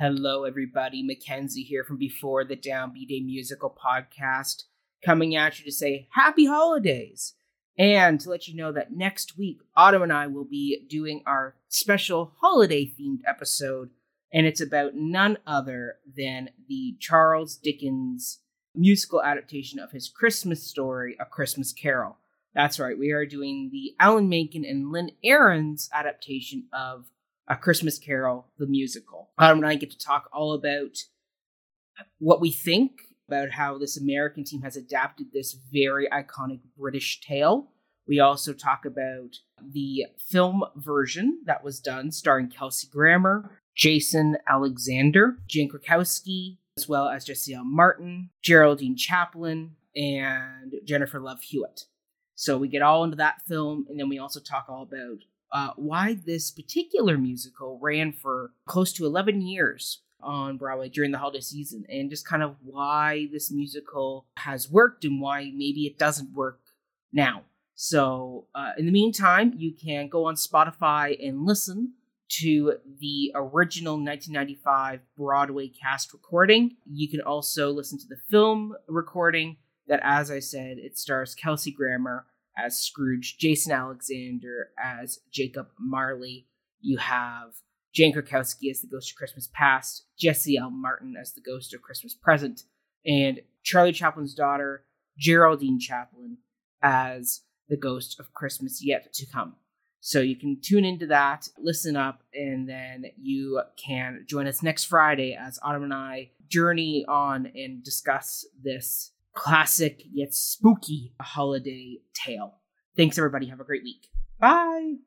Hello, everybody. Mackenzie here from Before the Downbeat Day Musical Podcast, coming at you to say happy holidays and to let you know that next week, Autumn and I will be doing our special holiday themed episode, and it's about none other than the Charles Dickens musical adaptation of his Christmas story, A Christmas Carol. That's right, we are doing the Alan Menken and Lynn Ahrens adaptation of a Christmas Carol, the musical. Autumn and I get to talk all about what we think about how this American team has adapted this very iconic British tale. We also talk about the film version that was done, starring Kelsey Grammer, Jason Alexander, Jane Krakowski, as well as Jesse L. Martin, Geraldine Chaplin, and Jennifer Love Hewitt. So we get all into that film, and then we also talk all about uh, why this particular musical ran for close to 11 years on Broadway during the holiday season and just kind of why this musical has worked and why maybe it doesn't work now. So, uh, in the meantime, you can go on Spotify and listen to the original 1995 Broadway cast recording. You can also listen to the film recording that, as I said, it stars Kelsey Grammer as Scrooge, Jason Alexander as Jacob Marley. You have Jane Krakowski as the Ghost of Christmas Past, Jesse L. Martin as the Ghost of Christmas Present, and Charlie Chaplin's daughter, Geraldine Chaplin, as the Ghost of Christmas Yet to Come. So you can tune into that, listen up, and then you can join us next Friday as Autumn and I journey on and discuss this classic yet spooky holiday tale. Thanks, everybody. Have a great week. Bye.